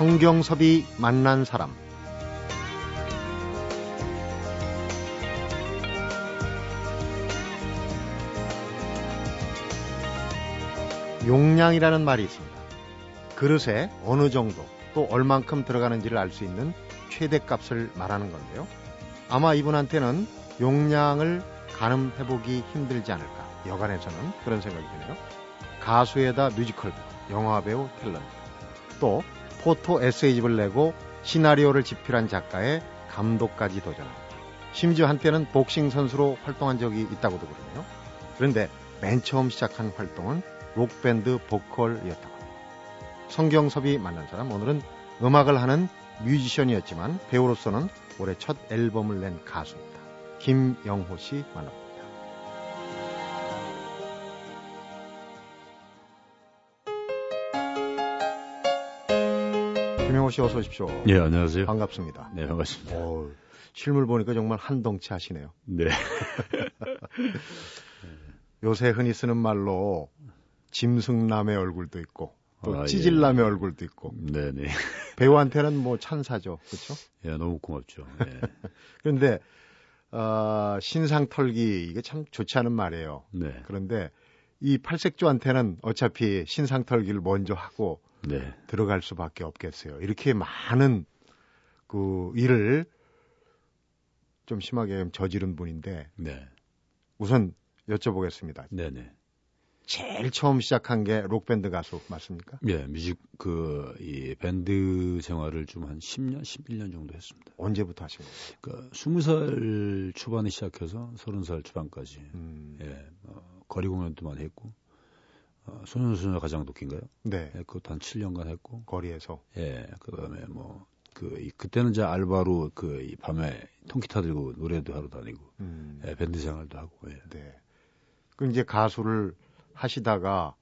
성경섭이 만난 사람 용량이라는 말이 있습니다. 그릇에 어느 정도 또 얼만큼 들어가는지를 알 수 있는 최대값을 말하는 건데요. 아마 이분한테는 용량을 가늠해보기 힘들지 않을까. 여간에서는 그런 생각이 드네요. 가수에다 뮤지컬 배우, 영화배우, 탤런트, 또 포토 에세이집을 내고 시나리오를 집필한 작가의 감독까지 도전합니다. 심지어 한때는 복싱 선수로 활동한 적이 있다고도 그러네요. 그런데 맨 처음 시작한 활동은 록밴드 보컬이었다고 합니다. 성경섭이 만난 사람 오늘은 음악을 하는 뮤지션이었지만 배우로서는 올해 첫 앨범을 낸 가수입니다. 김영호 씨 만납니다. 김영호 씨 어서 오십시오. 예, 안녕하세요. 반갑습니다. 네, 반갑습니다. 오, 실물 보니까 정말 한 덩치 하시네요. 네. 요새 흔히 쓰는 말로 짐승남의 얼굴도 있고 또 아, 찌질남의 예. 얼굴도 있고 네, 네. 배우한테는 뭐 찬사죠, 그렇죠? 예, 너무 고맙죠. 예. 그런데 어, 신상 털기 이게 참 좋지 않은 말이에요. 네. 그런데 이 팔색조한테는 어차피 신상 털기를 먼저 하고 네. 들어갈 수밖에 없겠어요. 이렇게 많은 그 일을 좀 심하게 저지른 분인데 네. 우선 여쭤보겠습니다. 네, 네. 제일 처음 시작한 게 록밴드 가수 맞습니까? 예, 뮤직 그 이 밴드 생활을 좀 한 10년, 11년 정도 했습니다. 언제부터 하신 거예요? 그러니까 20살 초반에 시작해서 30살 초반까지 음, 예, 어, 거리 공연도 많이 했고 어, 소년소녀 가장 도끼인가요? 네, 예, 그것도 한 7년간 했고 거리에서 예, 그다음에 뭐 그, 이, 그때는 이제 알바로 그, 이 밤에 통기타 들고 노래도 하러 다니고, 음, 예, 밴드 생활도 하고, 예. 네. 그 이제 가수를 하시다가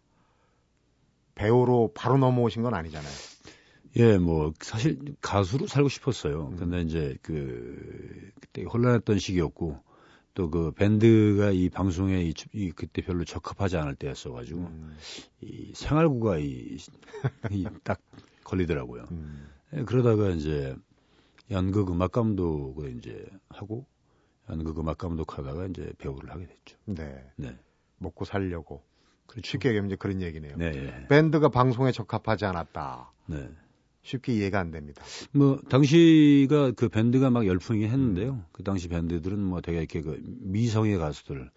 배우로 바로 넘어오신 건 아니잖아요. 예, 뭐, 사실 가수로 살고 싶었어요. 음. 근데 이제 그, 그때 혼란했던 시기였고, 또 그 밴드가 이 방송에 이, 이 그때 별로 적합하지 않을 때였어가지고, 음, 이 생활구가 이, 이딱 걸리더라고요. 음, 예, 그러다가 이제 연극 음악 감독을 이제 하고, 연극 음악 감독 하다가 이제 배우를 하게 됐죠. 네. 네. 먹고 살려고. 그렇죠. 쉽게 얘기하면 이제 그런 얘기네요. 네, 예. 밴드가 방송에 적합하지 않았다. 네. 쉽게 이해가 안 됩니다. 뭐 당시가 그 밴드가 막 열풍이긴 했는데요. 그 당시 밴드들은 뭐 되게 이렇게 그 미성의 가수들,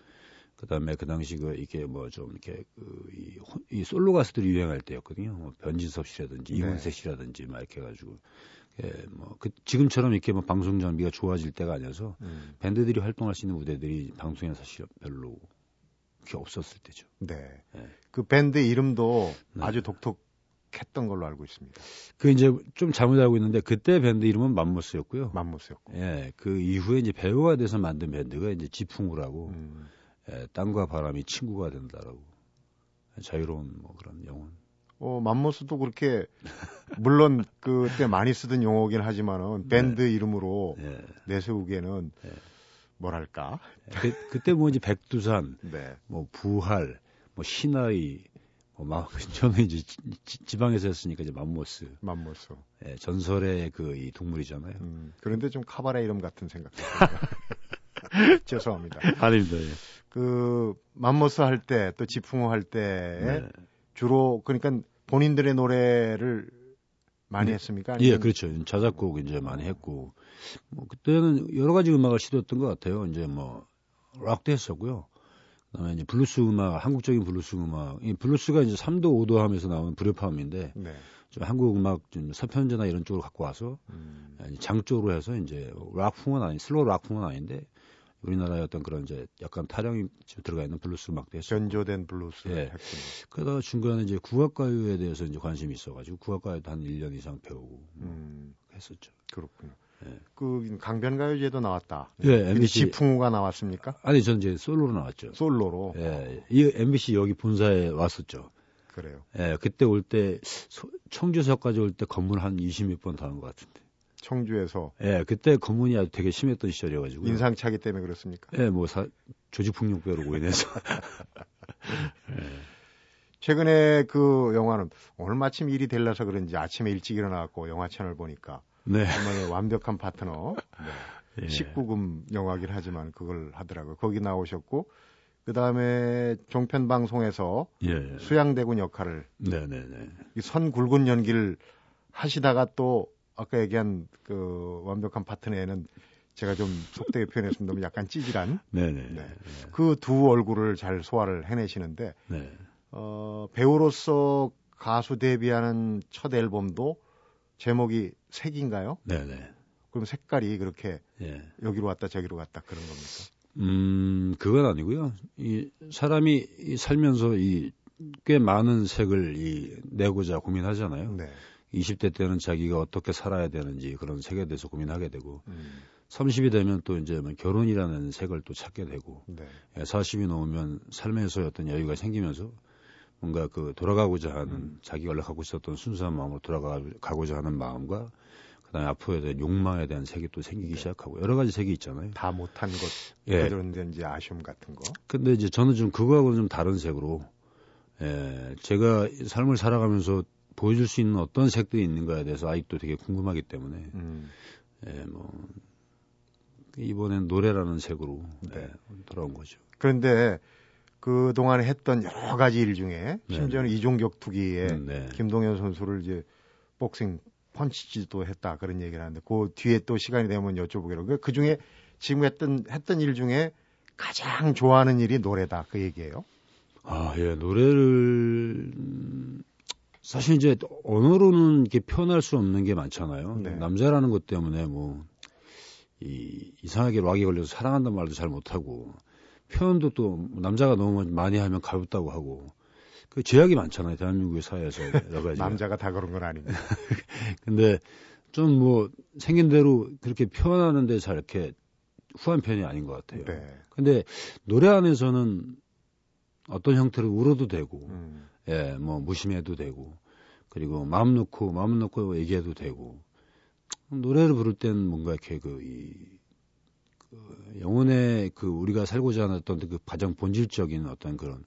그다음에 그 당시 그 이게 뭐 좀 이렇게 그이 이 솔로 가수들이 유행할 때였거든요. 뭐 변진섭 씨라든지 네. 이문세 씨라든지 막 이렇게 해 가지고 예, 뭐 그 지금처럼 이렇게 뭐 방송 장비가 좋아질 때가 아니어서 음, 밴드들이 활동할 수 있는 무대들이 방송에 사실 별로 그렇게 없었을 때죠. 네. 네. 그 밴드 이름도 네. 아주 독특 했던 걸로 알고 있습니다. 그 이제 좀 잘못 알고 있는데 그때 밴드 이름은 맘모스였고요. 맘모스였고. 예, 그 이후에 이제 배우가 돼서 만든 밴드가 이제 지풍우라고, 음, 예, 땅과 바람이 친구가 된다라고. 자유로운 뭐 그런 영혼. 어, 맘모스도 그렇게 물론 그때 많이 쓰던 용어긴 하지만은 밴드 이름으로 예. 내세우기에는 네. 뭐랄까? 그, 그때 뭐 이제 백두산, 네. 뭐 부활, 뭐 시나위, 뭐 마, 저는 이제 지, 방에서 했으니까 이제 맘모스. 맘모스. 예, 전설의 그 이 동물이잖아요. 음, 그런데 좀 카바레 이름 같은 생각. 죄송합니다. 아닙니다. 예. 그 맘모스 할 때 또 지풍호 할때 네. 주로 그러니까 본인들의 노래를 많이 네. 했습니까? 예, 아니면- 그렇죠. 자작곡 이제 많이 했고, 뭐 그때는 여러 가지 음악을 시도했던 것 같아요. 이제 뭐 락도 했었고요. 그다음에 이제 블루스 음악, 한국적인 블루스 음악. 이 블루스가 이제 3도 5도 하면서 나오는 불협화음인데 네. 좀 한국 음악 좀 서편제나 이런 쪽으로 갖고 와서 음, 장 쪽으로 해서 이제 락풍은 아니, 슬로우 락풍은 아닌데 우리나라의 어떤 그런 이제 약간 타령이 좀 들어가 있는 블루스 음악도 했었고. 변조된 블루스를 예. 했군요. 그러다가 중간에 이제 국악가요에 대해서 이제 관심이 있어가지고 국악가요도 한 1년 이상 배우고 뭐 음, 했었죠. 그렇군요. 예. 그 강변가요제도 나왔다. 예, MBC. 지풍호가 나왔습니까? 아니, 전 이제 솔로로 나왔죠. 솔로로. 예, 이 MBC 여기 본사에 왔었죠. 그래요. 예, 그때 올 때, 소- 청주서까지 올때 검문 한 20몇 번 당한 것 같은데. 청주에서 예, 그때 검문이 아주 되게 심했던 시절이어가지고. 인상차기 때문에 그렇습니까? 예, 뭐, 사, 조직폭력배로 오인해서. 최근에 그 영화는 오늘 마침 일이 될라서 그런지 아침에 일찍 일어나갖고 영화 채널 보니까 네. 정말 완벽한 파트너 네. 예. 19금 영화긴 하지만 그걸 하더라고요. 거기 나오셨고 그 다음에 종편 방송에서 예. 수양대군 역할을 네네네. 이선 굵은 연기를 하시다가 또 아까 얘기한 그 완벽한 파트너에는 제가 좀 속되게 표현했습니다. 약간 찌질한 네네. 네. 그 두 얼굴을 잘 소화를 해내시는데 네. 어, 배우로서 가수 데뷔하는 첫 앨범도 제목이 색인가요? 네네. 그럼 색깔이 그렇게 예. 여기로 왔다 저기로 갔다 그런 겁니까? 음, 그건 아니고요. 이 사람이 이 살면서 이 꽤 많은 색을 이 내고자 고민하잖아요. 네. 20대 때는 자기가 어떻게 살아야 되는지 그런 색에 대해서 고민하게 되고 음, 30이 되면 또 이제 뭐 결혼이라는 색을 또 찾게 되고 네. 예, 40이 넘으면 삶에서 어떤 여유가 생기면서 뭔가 그 돌아가고자 하는 음. 자기가 원래 갖고 있었던 순수한 마음으로 돌아가고자 하는 마음과 그다음에 앞으로에 대한 욕망에 대한 색이 또 생기기 네. 시작하고 여러 가지 색이 있잖아요. 다 못한 것 예. 그런 이제 아쉬움 같은 거. 근데 이제 저는 좀 그거하고는 좀 다른 색으로 예, 제가 삶을 살아가면서 보여줄 수 있는 어떤 색들이 있는가에 대해서 아직도 되게 궁금하기 때문에 음, 예, 뭐 이번엔 노래라는 색으로 네. 예, 돌아온 거죠. 그런데 그 동안에 했던 여러 가지 일 중에 네. 심지어는 이종격 투기에 음, 네. 김동현 선수를 이제 복싱 펀치지도 했다 그런 얘기를 하는데 그 뒤에 또 시간이 되면 여쭤보기로 그 중에 지금 했던 했던 일 중에 가장 좋아하는 일이 노래다 그 얘기예요. 아, 예, 노래를, 음, 사실 이제 언어로는 이렇게 표현할 수 없는 게 많잖아요. 네. 남자라는 것 때문에 뭐, 이, 이상하게 락에 걸려서 사랑한다는 말도 잘 못하고, 표현도 또 남자가 너무 많이 하면 가볍다고 하고, 그 제약이 많잖아요. 대한민국의 사회에서 여러 가지. 남자가 다 그런 건 아닙니다. 근데 좀 뭐, 생긴 대로 그렇게 표현하는데 잘 이렇게 후한 편이 아닌 것 같아요. 네. 근데 노래 안에서는 어떤 형태로 울어도 되고, 음, 예, 뭐 무심해도 되고, 그리고 마음 놓고 마음 놓고 얘기해도 되고, 노래를 부를 땐 뭔가 이렇게 그, 이, 그 영혼의 그 우리가 살고자 하는 어떤 그 가장 본질적인 어떤 그런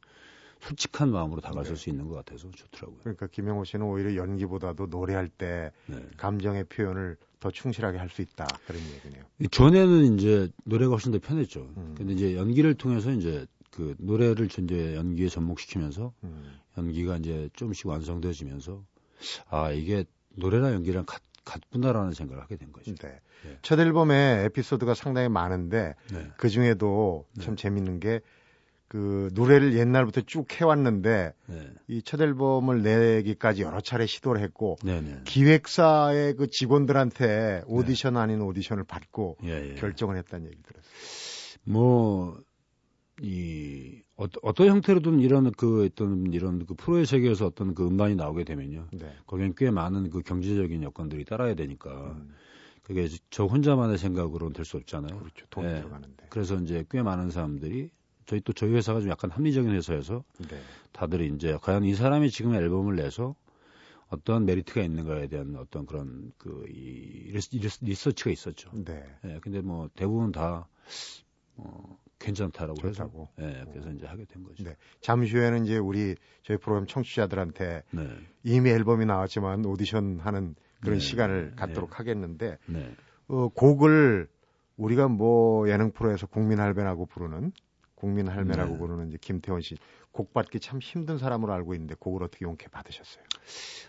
솔직한 마음으로 다가설 네. 수 있는 것 같아서 좋더라고요. 그러니까 김영호 씨는 오히려 연기보다도 노래할 때 네. 감정의 표현을 더 충실하게 할 수 있다 그런 얘기네요. 이 전에는 이제 노래가 훨씬 더 편했죠. 음. 근데 이제 연기를 통해서 이제 그 노래를 이제 연기에 접목시키면서 음, 연기가 이제 조금씩 완성되어지면서 아 이게 노래랑 연기랑 같, 같구나라는 생각을 하게 된 거죠. 네. 네. 첫 앨범에 에피소드가 상당히 많은데 네. 그 중에도 네. 참 재밌는 게 그 노래를 옛날부터 쭉 해왔는데 네. 이첫 앨범을 내기까지 여러 차례 시도를 했고 네. 네. 기획사의 그 직원들한테 오디션 아닌 오디션을 받고 예, 예. 결정을 했다는 얘기 들었어요. 뭐, 이, 어, 어떤 형태로든 이런 그 어떤 이런 그 프로의 세계에서 어떤 그 음반이 나오게 되면요. 네. 거기엔 꽤 많은 그 경제적인 여건들이 따라야 되니까 음, 그게 저 혼자만의 생각으로는 될 수 없잖아요. 그렇죠. 돈이 네. 들어가는데. 그래서 이제 꽤 많은 사람들이 저희 또 저희 회사가 좀 약간 합리적인 회사여서 네. 다들 이제 과연 이 사람이 지금 앨범을 내서 어떠한 메리트가 있는가에 대한 어떤 그런 그이 리서치가 있었죠. 네. 예, 근데 뭐 대부분 다 어, 괜찮다라고 좋다고. 해서 예, 그래서 이제 하게 된 거죠. 네. 잠시 후에는 이제 우리 저희 프로그램 청취자들한테 네, 이미 앨범이 나왔지만 오디션 하는 그런 네. 시간을 갖도록 하겠는데 네, 어, 곡을 우리가 뭐 예능 프로에서 국민 할배라고 부르는 국민 할매라고 네. 부르는 이제 김태원 씨 곡 받기 참 힘든 사람으로 알고 있는데 곡을 어떻게 용케 받으셨어요?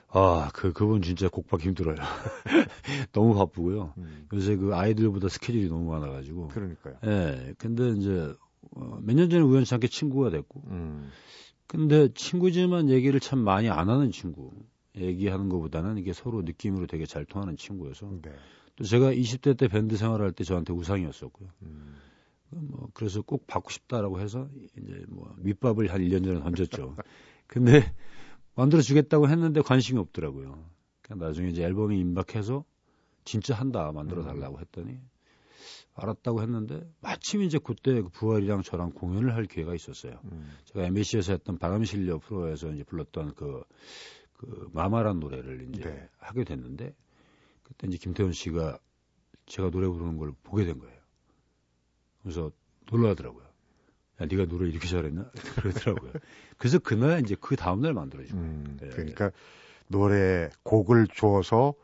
아, 그 그분 진짜 곡 받기 힘들어요. 너무 바쁘고요. 음, 요새 그 아이들보다 스케줄이 너무 많아 가지고. 그러니까요. 예, 근데 이제 어, 몇년 전에 우연치 않게 친구가 됐고, 음, 근데 친구지만 얘기를 참 많이 안 하는 친구. 얘기하는 것보다는 이게 서로 느낌으로 되게 잘 통하는 친구여서 네. 또 제가 20대 때 밴드 생활할 때 저한테 우상이었었고요. 음, 뭐 그래서 꼭 받고 싶다라고 해서 이제 뭐 밑밥을 한 1년 전에 던졌죠. 근데 만들어 주겠다고 했는데 관심이 없더라고요. 그러니까 나중에 이제 앨범이 임박해서 진짜 한다 만들어 달라고 했더니 알았다고 했는데 마침 이제 그때 그 부활이랑 저랑 공연을 할 기회가 있었어요. 음, 제가 MBC에서 했던 바람이 실려 프로에서 이제 불렀던 그, 그 마마란 노래를 이제 네. 하게 됐는데 그때 이제 김태훈 씨가 제가 노래 부르는 걸 보게 된 거예요. 그래서 놀라더라고요. 야, 네가 노래 이렇게 잘했나? 그러더라고요. 그래서 그날 이제 그 다음날 만들어지고. 음, 네. 그러니까 노래 곡을 줘서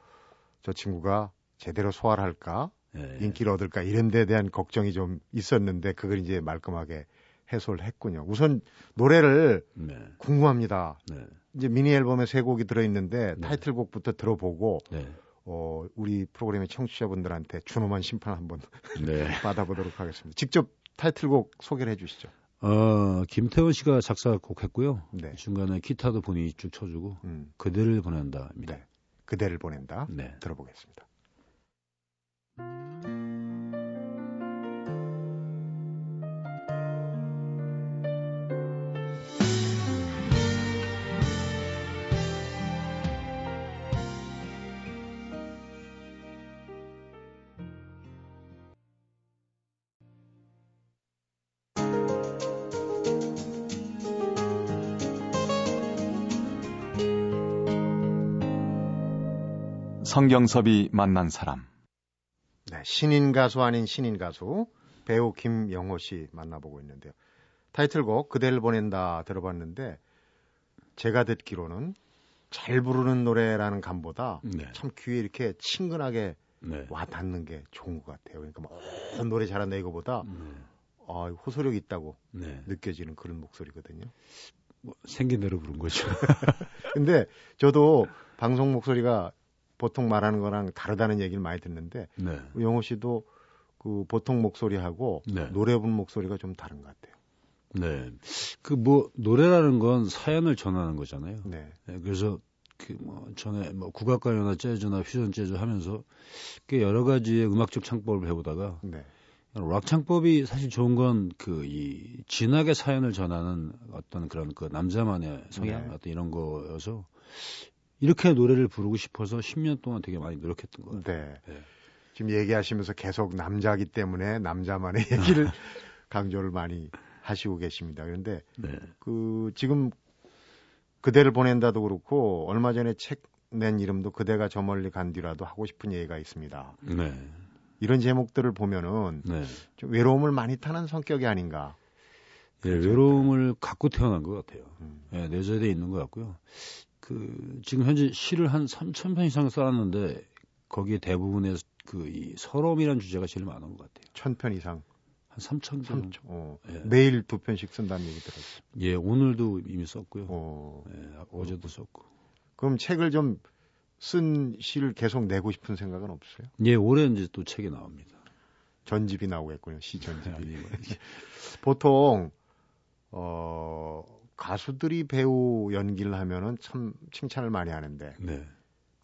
저 친구가 제대로 소화를 할까? 네. 인기를 얻을까? 이런 데 대한 걱정이 좀 있었는데 그걸 이제 말끔하게 해소를 했군요. 우선 노래를 네. 궁금합니다. 네. 이제 미니 앨범에 세 곡이 들어 있는데 네. 타이틀곡부터 들어보고 네. 어, 우리 프로그램의 청취자분들한테 준엄한 심판 한번 네. 받아보도록 하겠습니다. 직접 타이틀곡 소개를 해주시죠. 어, 김태원 씨가 작사 곡했고요. 네. 중간에 기타도 본인이 쭉 쳐주고 음. 그대를 보낸다입니다. 네. 그대를 보낸다. 네. 들어보겠습니다. 성경섭이 만난 사람. 네, 신인 가수 아닌 신인 가수 배우 김영호 씨 만나보고 있는데요. 타이틀곡 그대를 보낸다 들어봤는데 제가 듣기로는 잘 부르는 노래라는 감보다 네. 참 귀에 이렇게 친근하게 네. 와 닿는 게 좋은 것 같아요. 그러니까 막 어, 노래 잘한다 이거보다 네. 아, 호소력 있다고 네. 느껴지는 그런 목소리거든요. 뭐 생긴 대로 부른 거죠. 근데 저도 방송 목소리가 보통 말하는 거랑 다르다는 얘기를 많이 듣는데 네. 영호 씨도 그 보통 목소리하고 네. 노래 부른 목소리가 좀 다른 것 같아요. 네. 그 뭐 노래라는 건 사연을 전하는 거잖아요. 네. 네 그래서 그 뭐 전에 뭐 국악가요나 재즈나 퓨전 재즈 하면서 꽤 여러 가지의 음악적 창법을 배우다가 네. 락 창법이 사실 좋은 건 그 이 진하게 사연을 전하는 어떤 그런 그 남자만의 성향 네. 어떤 이런 거여서 이렇게 노래를 부르고 싶어서 10년 동안 되게 많이 노력했던 거예요. 네. 네. 지금 얘기하시면서 계속 남자기 때문에 남자만의 얘기를 강조를 많이 하시고 계십니다. 그런데 네. 그 지금 그대를 보낸다도 그렇고 얼마 전에 책 낸 이름도 그대가 저 멀리 간 뒤라도 하고 싶은 얘기가 있습니다. 네. 이런 제목들을 보면은 네. 좀 외로움을 많이 타는 성격이 아닌가. 예, 외로움을 갖고 태어난 것 같아요. 음. 예, 내재되어 있는 것 같고요. 그 지금 현재 시를 한 3천 편 이상 써놨는데 거기에 대부분의 그이 서러움이라는 주제가 제일 많은 것 같아요. 천 편 이상. 한 3천 편. 어. 예. 매일 두 편씩 쓴다는 얘기 들었어요. 예, 오늘도 이미 썼고요. 어. 예, 어제도 썼고. 그럼 책을 좀 쓴 시를 계속 내고 싶은 생각은 없어요? 예, 올해 이제 또 책이 나옵니다. 전집이 나오겠군요. 시 전집이. 보통 어 가수들이 배우 연기를 하면은 참 칭찬을 많이 하는데 네.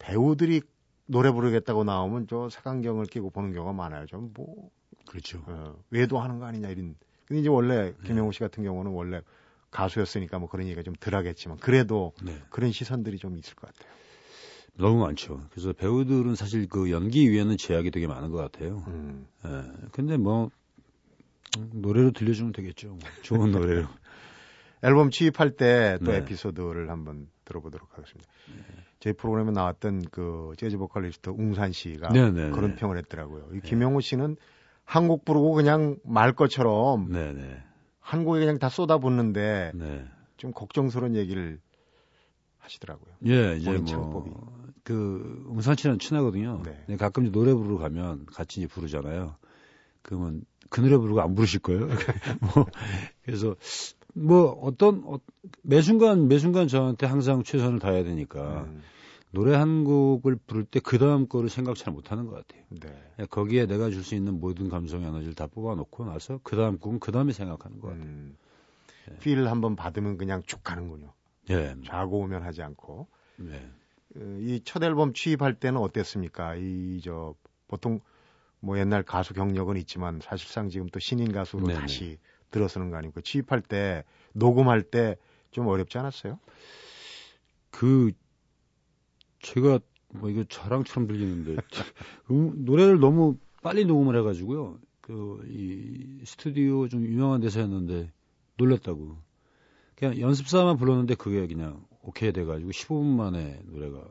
배우들이 노래 부르겠다고 나오면 저 색안경을 끼고 보는 경우가 많아요. 좀 뭐 그렇죠. 어, 외도하는 거 아니냐 이런. 근데 이제 원래 네. 김영우 씨 같은 경우는 원래 가수였으니까 뭐 그런 얘기가 좀 덜하겠지만 그래도 네. 그런 시선들이 좀 있을 것 같아요. 너무 많죠. 그래서 배우들은 사실 그 연기 위에는 제약이 되게 많은 것 같아요. 음. 예. 근데 뭐 노래로 들려주면 되겠죠. 좋은 노래로. 앨범 취입할 때또 네. 에피소드를 한번 들어보도록 하겠습니다. 네. 제 프로그램에 나왔던 그 재즈 보컬리스트 웅산 씨가 네, 네 그런 네. 평을 했더라고요. 이 네. 김영우 씨는 한곡 부르고 그냥 말 것처럼 한 곡에 그냥 다 쏟아붓는데 좀 걱정스러운 얘기를 하시더라고요. 예, 이제 뭐 창법이. 그 웅산 씨는 친하거든요. 네. 가끔 노래 부르러 가면 같이 부르잖아요. 그러면 그 노래 부르고 안 부르실 거예요? 뭐 그래서 뭐 어떤 어, 매 순간 매 순간 저한테 항상 최선을 다해야 되니까 음. 노래 한 곡을 부를 때 그 다음 거를 생각 잘 못하는 것 같아요. 네. 거기에 내가 줄 수 있는 모든 감성 에너지를 다 뽑아놓고 나서 그 다음 곡은 그 다음에 생각하는 것 같아요. 음. 네. 필 한번 받으면 그냥 쭉 가는군요. 네. 좌고 우면 하지 않고. 네. 어, 이첫 앨범 취입할 때는 어땠습니까? 이 저 보통 뭐 옛날 가수 경력은 있지만 사실상 지금 또 신인 가수로 네네. 다시 들어서는 거 아니고 취입할 때 녹음할 때 좀 어렵지 않았어요? 그 제가 뭐 이거 자랑처럼 들리는데 음, 노래를 너무 빨리 녹음을 해가지고요. 그 이 스튜디오 좀 유명한 데서 했는데 놀랐다고. 그냥 연습사만 불렀는데 그게 그냥 오케이 돼가지고 15분 만에 노래가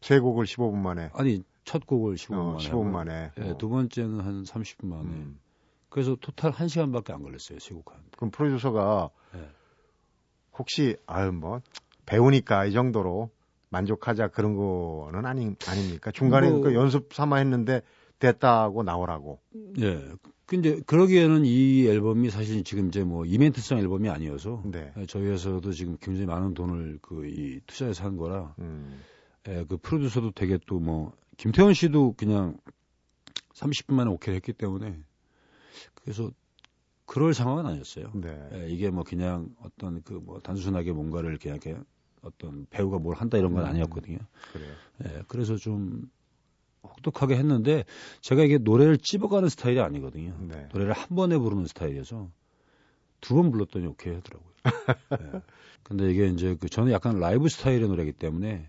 세 곡을 15분 만에 아니 첫 곡을 15분 어, 만에 15분 만에 네, 두 번째는 한 30분 만에 음. 그래서 토탈 1시간밖에 안 걸렸어요, 하는데. 그럼 프로듀서가 네. 혹시 아유 뭐 배우니까 이 정도로 만족하자 그런 거는 아니 아닙니까? 중간에 뭐- 그 연습 삼아 했는데 됐다고 나오라고. 예. 근데 그러기에는 이 앨범이 사실 지금 이제 뭐 이벤트성 앨범이 아니어서 네. 예, 저희 회사도 지금 굉장히 많은 돈을 그 이 투자해서 한 거라 음. 예, 그 프로듀서도 되게 또 뭐 김태원 씨도 그냥 30분 만에 오케이 했기 때문에 그래서 그럴 상황은 아니었어요. 네. 예, 이게 뭐 그냥 어떤 그 뭐 단순하게 뭔가를 그냥 이렇게 어떤 배우가 뭘 한다 이런 건 음. 아니었거든요. 그래요. 예, 그래서 좀 혹독하게 했는데 제가 이게 노래를 찝어가는 스타일이 아니거든요. 네. 노래를 한 번에 부르는 스타일이어서 두 번 불렀더니 오케이 하더라고요. 예. 근데 이게 이제 그 저는 약간 라이브 스타일의 노래이기 때문에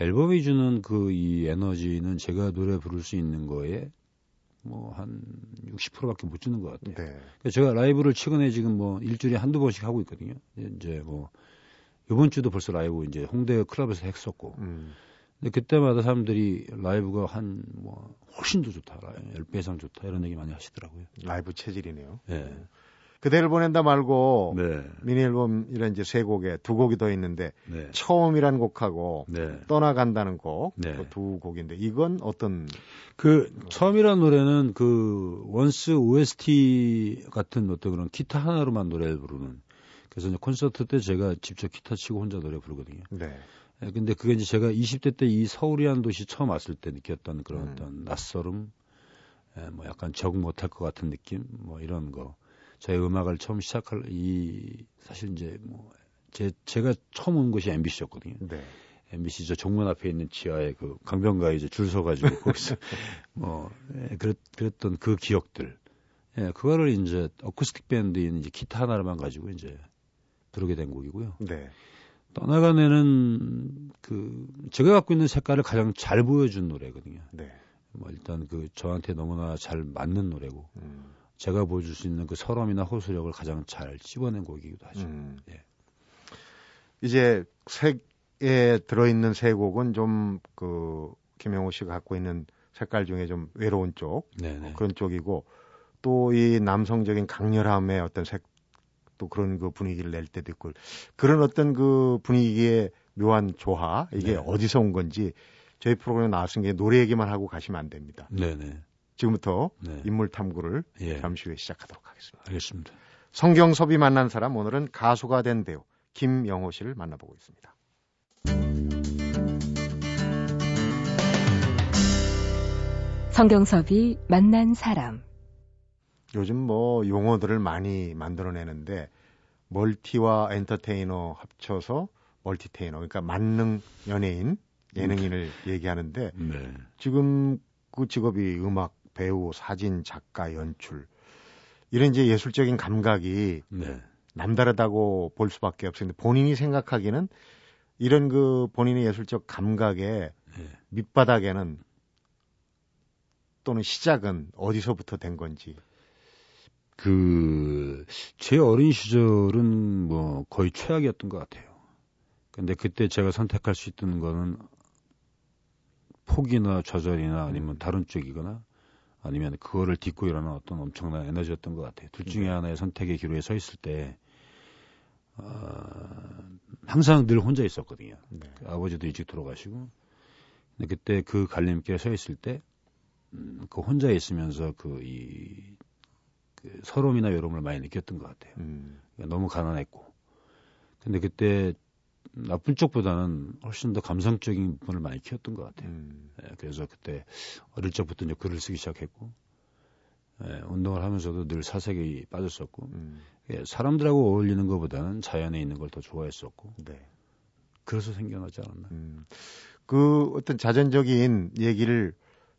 앨범이 주는 그 이 에너지는 제가 노래 부를 수 있는 거에 뭐 한 60%밖에 못 주는 것 같아요. 네. 그러니까 제가 라이브를 최근에 지금 뭐 일주일에 한두 번씩 하고 있거든요. 이제 뭐 이번 주도 벌써 라이브 이제 홍대 클럽에서 했었고. 음. 근데 그때마다 사람들이 라이브가 한 뭐 훨씬 더 좋다. 10배 이상 좋다. 이런 얘기 많이 하시더라고요. 라이브 체질이네요. 예. 그대를 보낸다 말고 네. 미니 앨범 이런 이제 세 곡에 두 곡이 더 있는데 네. 처음이란 곡하고 네. 떠나간다는 곡, 네. 곡인데 이건 어떤 그 처음이라는 노래는 그 원스 OST 같은 어떤 그런 기타 하나로만 노래를 부르는 그래서 이제 콘서트 때 제가 직접 기타 치고 혼자 노래 부르거든요. 네. 예, 근데 그게 이제 제가 20대 때 이 서울이라는 도시 처음 왔을 때 느꼈던 그런 음. 어떤 낯설음, 예, 뭐 약간 적응 못할 것 같은 느낌, 뭐 이런 거. 저의 음악을 처음 시작할 이 사실 이제 뭐 제, 제가 처음 온 곳이 MBC였거든요. 네. MBC 저 정문 앞에 있는 지하에 그 강변가에 이제 줄 서가지고 거기서 뭐 예, 그랬, 그랬던 그 기억들. 예, 그거를 이제 어쿠스틱 밴드인 이제 기타 하나만 가지고 이제 부르게 된 곡이고요. 네. 떠나간 애는 그 제가 갖고 있는 색깔을 가장 잘 보여준 노래거든요. 네. 뭐 일단 그 저한테 너무나 잘 맞는 노래고 음. 제가 보여줄 수 있는 그 설엄이나 호소력을 가장 잘 찝어낸 곡이기도 하죠. 음. 예. 이제 색에 들어있는 세 곡은 좀 그 김영호 씨가 갖고 있는 색깔 중에 좀 외로운 쪽 네네. 그런 쪽이고 또 이 남성적인 강렬함의 어떤 색 또 그런 그 분위기를 낼 때도 있고 그런 어떤 그 분위기의 묘한 조화 이게 네. 어디서 온 건지 저희 프로그램에 나왔은 게 노래 얘기만 하고 가시면 안 됩니다. 네네. 지금부터 네. 인물 탐구를 예. 잠시 후에 시작하도록 하겠습니다. 알겠습니다. 성경섭이 만난 사람 오늘은 가수가 된 배우 김영호 씨를 만나보고 있습니다. 성경섭이 만난 사람. 요즘 뭐 용어들을 많이 만들어내는데 멀티와 엔터테이너 합쳐서 멀티테이너 그러니까 만능 연예인 예능인을 얘기하는데 네. 지금 그 직업이 음악 배우 사진 작가 연출 이런 이제 예술적인 감각이 네. 남다르다고 볼 수밖에. 근데 본인이 생각하기는 이런 그 본인의 예술적 감각의 네. 밑바닥에는 또는 시작은 어디서부터 된 건지. 그, 제 어린 시절은 뭐 거의 최악이었던 것 같아요. 근데 그때 제가 선택할 수 있던 거는 포기나 좌절이나 아니면 다른 쪽이거나 아니면 그거를 딛고 일어나는 어떤 엄청난 에너지였던 것 같아요. 둘 중에 네. 하나의 선택의 기로에 서 있을 때, 어, 항상 늘 혼자 있었거든요. 네. 그 아버지도 일찍 돌아가시고. 근데 그때 그 갈림길에 서 있을 때, 음, 그 혼자 있으면서 그, 이, 그 서러움이나 외로움을 많이 느꼈던 것 같아요. 음, 그러니까 너무 가난했고. 근데 그때 나쁜 쪽보다는 훨씬 더 감성적인 부분을 많이 키웠던 것 같아요. 음, 예, 그래서 그때 어릴 적부터 이제 글을 쓰기 시작했고, 예, 운동을 하면서도 늘 사색이 빠졌었고, 음, 예, 사람들하고 어울리는 것보다는 자연에 있는 걸 더 좋아했었고, 네. 그래서 생겨나지 않았나. 음, 그 어떤 자전적인 얘기를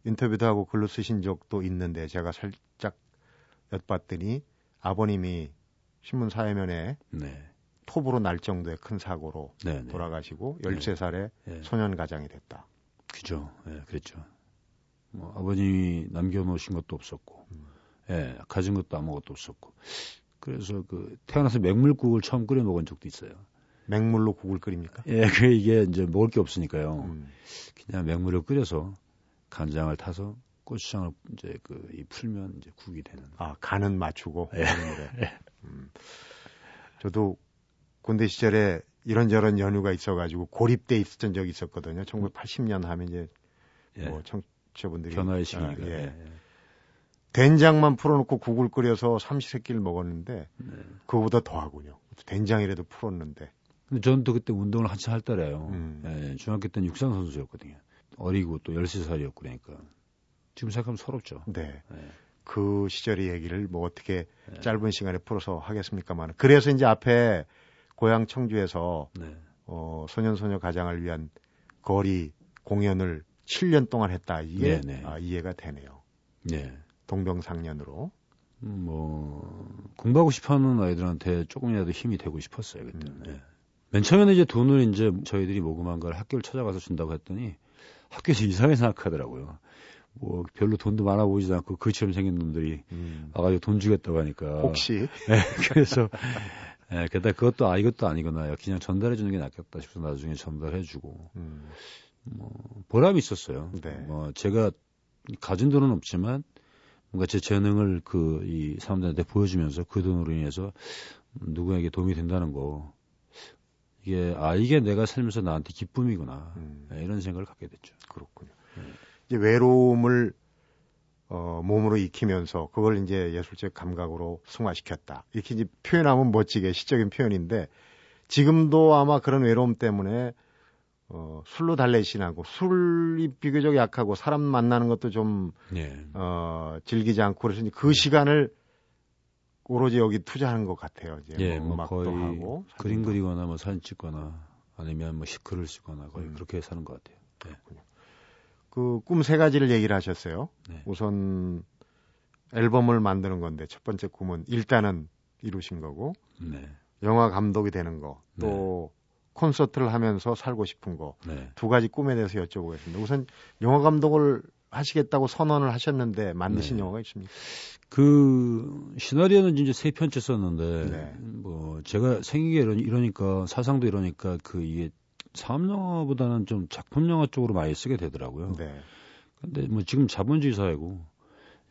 인터뷰도 하고 글로 쓰신 적도 있는데 제가 살짝 엿봤더니 아버님이 신문 사회면에 네. 톱으로 날 정도의 큰 사고로 네, 네. 돌아가시고 13살에 예, 소년 가장이 됐다. 그죠. 예, 그랬죠. 뭐, 아버님이 남겨놓으신 것도 없었고, 음. 예, 가진 것도 아무것도 없었고. 그래서 그, 태어나서 맹물국을 처음 끓여 먹은 적도 있어요. 맹물로 국을 끓입니까? 예, 그 이게 이제 먹을 게 없으니까요. 음, 그냥 맹물을 끓여서 간장을 타서 고추장을 이제 그 이 풀면 이제 국이 되는. 아 간은 맞추고. 예. 예. 음. 저도 군대 시절에 이런저런 연휴가 있어가지고 고립돼 있었던 적이 있었거든요. 1980년 하면 이제 예. 뭐 청취자분들이 변화의 아, 시기가. 예. 예. 된장만 풀어놓고 국을 끓여서 삼시세끼를 먹었는데 네. 그거보다 더하군요. 된장이라도 풀었는데. 근데 저는 또 그때 운동을 한참 할 때래요. 음. 예, 중학교 때는 육상 선수였거든요. 어리고 또 13살이었고 그러니까. 지금 생각하면 서럽죠. 네. 예. 그 시절의 얘기를 뭐 어떻게 네. 짧은 시간에 풀어서 하겠습니까만. 그래서 이제 앞에 고향 청주에서 네. 어, 소년소녀 가장을 위한 거리 공연을 7년 동안 했다. 이게 네, 네. 아, 이해가 되네요. 네. 동병상련으로. 음, 뭐 공부하고 싶어 하는 아이들한테 조금이라도 힘이 되고 싶었어요 그때. 음. 는맨 처음에는 이제 돈을 이제 저희들이 모금한 걸 학교를 찾아가서 준다고 했더니 학교에서 이상하게 생각하더라고요. 뭐 별로 돈도 많아 보이지 않고 그처럼 생긴 놈들이 음. 와가지고 돈 주겠다고 하니까. 혹시 네, 그래서 예, 게다가 그것도 아 이것도 아니구나 그냥 전달해 주는 게 낫겠다 싶어서 나중에 전달해 주고 음. 뭐 보람이 있었어요. 네. 뭐 제가 가진 돈은 없지만 뭔가 제 재능을 그 이 사람들한테 보여주면서 그 돈으로 인해서 누구에게 도움이 된다는 거 이게 아 이게 내가 살면서 나한테 기쁨이구나 음. 예, 이런 생각을 갖게 됐죠. 그렇군요. 네. 이제 외로움을 어, 몸으로 익히면서 그걸 이제 예술적 감각으로 승화시켰다. 이렇게 이제 표현하면 멋지게 시적인 표현인데 지금도 아마 그런 외로움 때문에 어, 술로 달래시나고 술이 비교적 약하고 사람 만나는 것도 좀 예. 어, 즐기지 않고 그래서 이제 그 시간을 오로지 여기 투자하는 것 같아요. 이제 예, 뭐 뭐 거의 하고 그림 그리거나 뭐 사진 찍거나 아니면 뭐 시글을 쓰거나 거의 음. 그렇게 사는 것 같아요. 그 꿈 세 가지를 얘기를 하셨어요. 네. 우선 앨범을 만드는 건데 첫 번째 꿈은 일단은 이루신 거고 네. 영화 감독이 되는 거또 콘서트를 하면서 살고 싶은 거두 네. 가지 꿈에 대해서 여쭤보겠습니다. 우선 영화 감독을 하시겠다고 선언을 하셨는데 만드신 네. 영화가 있습니까? 그 시나리오는 이제 세 편째 썼는데 네. 뭐 제가 생긴 게 이러니, 이러니까 사상도 이러니까 그 이게 상업 영화보다는 좀 작품 영화 쪽으로 많이 쓰게 되더라고요. 네. 근데 뭐 지금 자본주의 사회고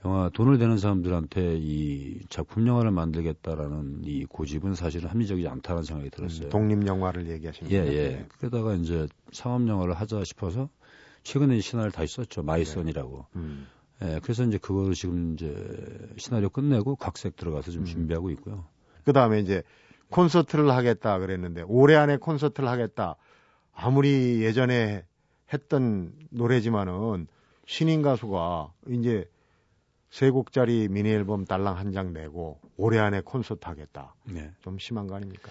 영화 돈을 대는 사람들한테 이 작품 영화를 만들겠다라는 이 고집은 사실은 합리적이지 않다는 생각이 들었어요. 음, 독립 영화를 얘기하시는 예, 거예요? 예. 네. 그러다가 이제 상업 영화를 하자 싶어서 최근에 시나리오를 다시 썼죠. 마이선이라고. 음, 예, 그래서 이제 그거를 지금 이제 시나리오 끝내고 각색 들어가서 좀 음. 준비하고 있고요. 그 다음에 이제 콘서트를 하겠다 그랬는데 올해 안에 콘서트를 하겠다. 아무리 예전에 했던 노래지만은 신인 가수가 이제 세 곡짜리 미니 앨범 달랑 한 장 내고 올해 안에 콘서트 하겠다. 네. 좀 심한 거 아닙니까?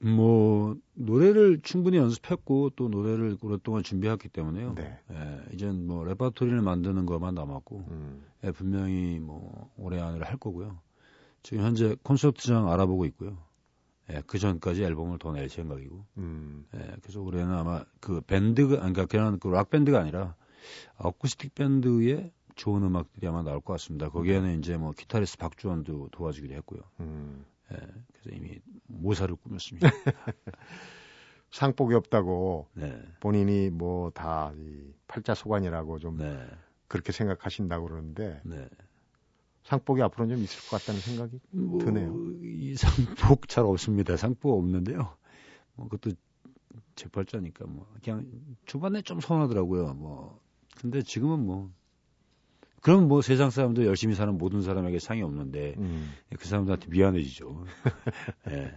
뭐 노래를 충분히 연습했고 또 노래를 오랫동안 준비했기 때문에요. 네. 예, 이젠 뭐 레퍼토리를 만드는 것만 남았고 음, 예, 분명히 뭐 올해 안에 할 거고요. 지금 현재 콘서트장 알아보고 있고요. 예, 그 전까지 앨범을 더 낼 생각이고. 음, 예, 그래서 올해는 아마 그 밴드가 아니, 그러니까 그냥 그락 밴드가 아니라 어쿠스틱 밴드의 좋은 음악들이 아마 나올 것 같습니다. 거기에는 이제 뭐 기타리스트 박주원도 도와주기로 했고요. 음. 예, 그래서 이미 모사를 꾸몄습니다. 상복이 없다고 네, 본인이 뭐 다 이 팔자소관이라고 좀 네, 그렇게 생각하신다고 그러는데 네. 상복이 앞으로는 좀 있을 것 같다는 생각이 뭐, 드네요. 이 상복 잘 없습니다. 상복 없는데요. 뭐 그것도 제 팔자니까 뭐 그냥 초반에 좀 서운하더라고요. 뭐 근데 지금은 뭐 그럼 뭐 세상 사람들 열심히 사는 모든 사람에게 상이 없는데 음. 그 사람들한테 미안해지죠. 예.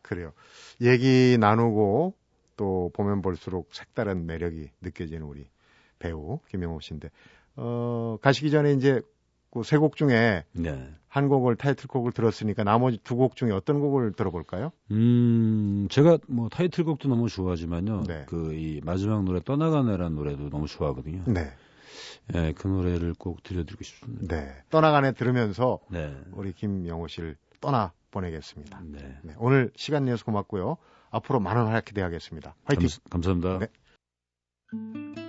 그래요. 얘기 나누고 또 보면 볼수록 색다른 매력이 느껴지는 우리 배우 김영호 씨인데 어, 가시기 전에 이제 그세곡 중에 네. 한 곡을 타이틀곡을 들었으니까 나머지 두 곡 중에 어떤 곡을 들어볼까요? 음, 제가 뭐 타이틀곡도 너무 좋아하지만요. 네. 그이 마지막 노래 떠나가네라는 노래도 너무 좋아하거든요. 네, 예, 그 노래를 꼭 들려드리고 싶습니다. 네. 떠나가네 들으면서 네. 우리 김영호 씨를 떠나 보내겠습니다. 네. 네, 오늘 시간 내서 고맙고요. 앞으로 많은 활약 기대하겠습니다. 화이팅! 감, 감사합니다. 네.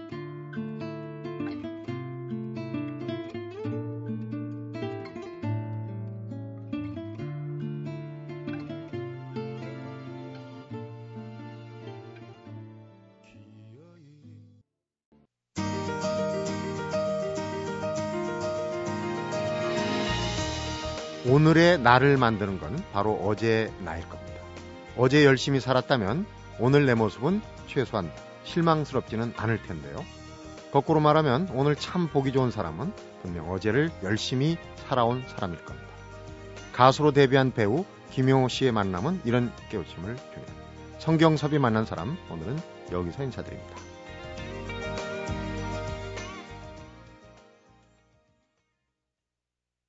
오늘의 나를 만드는 건 바로 어제의 나일 겁니다. 어제 열심히 살았다면 오늘 내 모습은 최소한 실망스럽지는 않을 텐데요. 거꾸로 말하면 오늘 참 보기 좋은 사람은 분명 어제를 열심히 살아온 사람일 겁니다. 가수로 데뷔한 배우 김용호 씨의 만남은 이런 깨우침을 줍니다. 성경섭이 만난 사람 오늘은 여기서 인사드립니다.